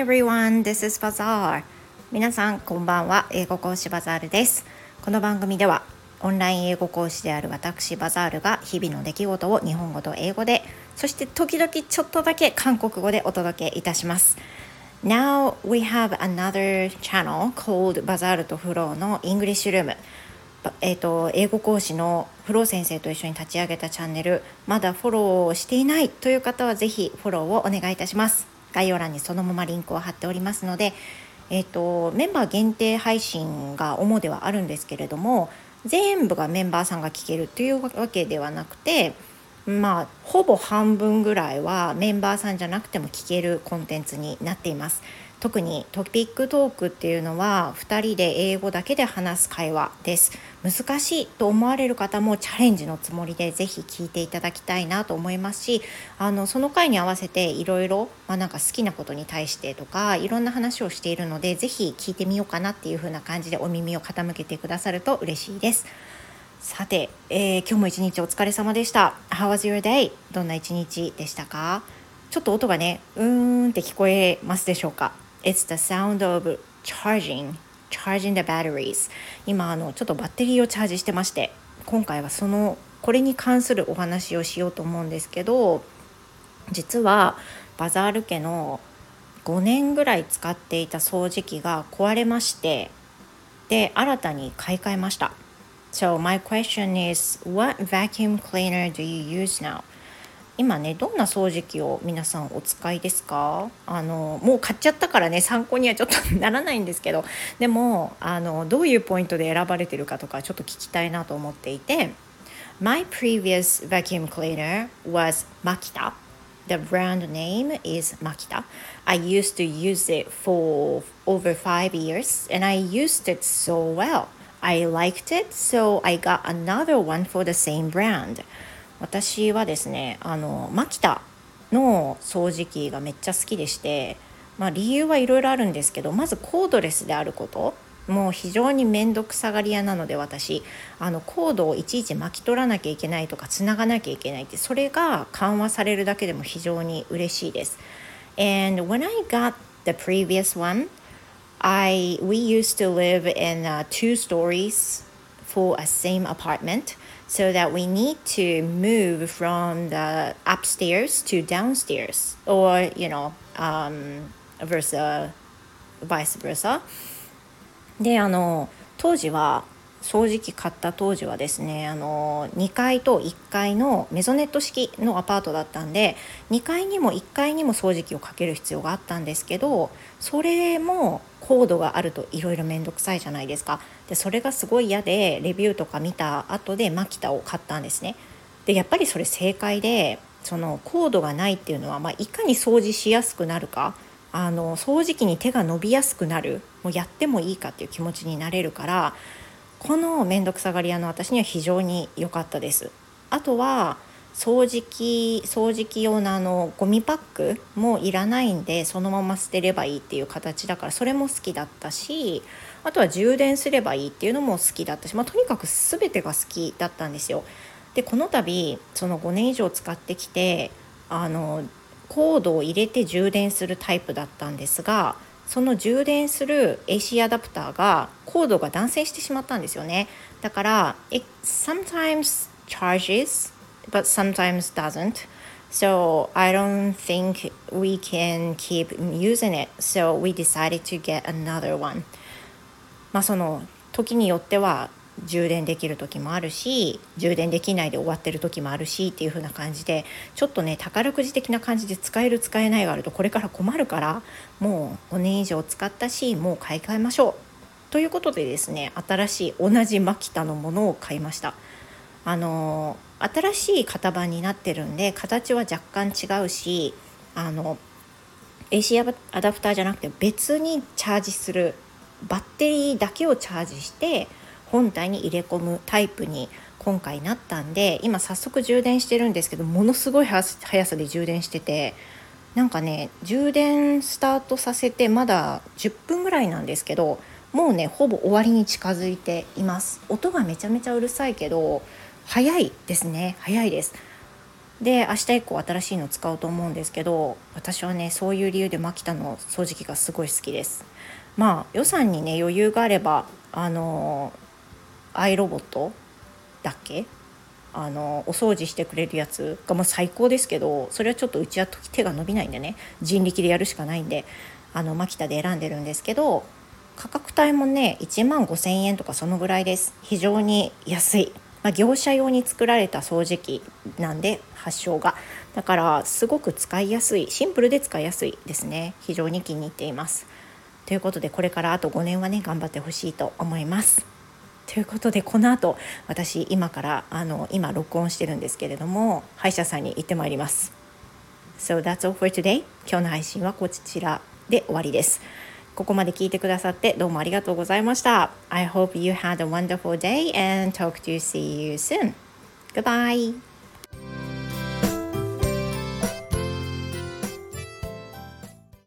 everyone, this is Bazaar. 皆さんこんばんは、英語講師バザールです。この番組ではオンライン英語講師である私バザールが日々の出来事を日本語と英語で、そして時々ちょっとだけ韓国語でお届けいたします。Now we have another channel called バザールとフローの English Room。えーと、英語講師のフロー先生と一緒に立ち上げたチャンネルまだフォローしていないという方はぜひフォローをお願いいたします概要欄にそのままリンクを貼っておりますので、えーと、メンバー限定配信が主ではあるんですけれども全部がメンバーさんが聞けるというわけではなくてまあほぼ半分ぐらいはメンバーさんじゃなくても聞けるコンテンツになっています。特にトピックトークっていうのは2人で英語だけで話す会話です難しいと思われる方もチャレンジのつもりでぜひ聞いていただきたいなと思いますしあのその回に合わせていろいろ好きなことに対してとかいろんな話をしているのでぜひ聞いてみようかなっていう風な感じでお耳を傾けてくださると嬉しいです。さて、えー、今日も一日お疲れ様でした。How was your day? どんな一日でしたか？ちょっと音がね、うーんって聞こえますでしょうか？It's the sound of charging charging the batteries 今あのちょっとバッテリーをチャージしてまして今回はそのこれに関するお話をしようと思うんですけど実はバザール家の5年ぐらい使っていた掃除機が壊れましてで新たに買い替えました So my question is what vacuum cleaner do you use now? 今ねどんな掃除機を皆さんお使いですかあのもう買っちゃったからね参考にはちょっとならないんですけどでもあのどういうポイントで選ばれてるかとかちょっと聞きたいなと思っていて My previous vacuum cleaner was Makita The brand name is Makita. I used to use it for over five years and I used it so well. I liked it, so I got another one for the same brand. 私はですねあのマキタの掃除機がめっちゃ好きでして、まあ、理由はいろいろあるんですけどまずコードレスであることもう非常に面倒くさがり屋なので私あのコードをいちいち巻き取らなきゃいけないとかつながなきゃいけないってそれが緩和されるだけでも非常に嬉しいです。And when I got the previous one, I we used to live in uh, two stories for a same apartment. so that we need to move from the upstairs to downstairs or you know um, versa vice versa であの当時は 掃除機買った当時はですねあの2階と1階のメゾネット式のアパートだったんで2階にも1階にも掃除機をかける必要があったんですけどそれもコードがあるといろいろ面倒くさいじゃないですか。でそれがすごい嫌でレビューとか見た後でマキタを買ったんですね。でやっぱりそれ正解でそのコードがないっていうのは、まあ、いかに掃除しやすくなるかあの掃除機に手が伸びやすくなるもうやってもいいかっていう気持ちになれるからこの面倒くさがり屋の私には非常に良かったです。あとは掃除機掃除機用のあのゴミパックもいらないんでそのまま捨てればいいっていう形だからそれも好きだったしあとは充電すればいいっていうのも好きだったし、まあ、とにかく全てが好きだったんですよ。でこの度その5年以上使ってきてあのコードを入れて充電するタイプだったんですがその充電する AC アダプターがコードが断線してしまったんですよねだから it sometimes charges but sometimes doesn't so I don't think we can keep using it so we decided to get another one まあその時によっては充電できる時もあるし充電できないで終わってる時もあるしっていう風な感じでちょっとね宝くじ的な感じで使える使えないがあるとこれから困るからもう5年以上使ったしもう買い替えましょう。ということでですね新しい同じマキタのものを買いました。あの新しい型番になってるんで形は若干違うしあの AC アダプターじゃなくて別にチャージするバッテリーだけをチャージして本体に入れ込むタイプに今回なったんで今早速充電してるんですけどものすごい速さで充電しててなんかね充電スタートさせてまだ10分ぐらいなんですけどもうねほぼ終わりに近づいています。音がめちゃめちゃうるさいけど早いですね。早いです。で明日以降新しいの使おうと思うんですけど私はねそういう理由でマキタの掃除機がすごい好きです。まあ予算にね余裕があればあのアイロボットだっけ？あのお掃除してくれるやつがもう最高ですけどそれはちょっとうちは手が伸びないんでね。人力でやるしかないんであのマキタで選んでるんですけど価格帯もね1万5,000円とかそのぐらいです。非常に安い、まあ、業者用に作られた掃除機なんで発祥が。だからすごく使いやすい。シンプルで使いやすいですね。非常に気に入っています。ということでこれからあと5年はね頑張ってほしいと思います。ということでこの後私今からあの今録音してるんですけれども歯医者さんに行ってまいります。So that's all for today. 今日の配信はこちらで終わりです。ここまで聞いてくださってどうもありがとうございました。I hope you had a wonderful day and talk to you see you soon. Goodbye.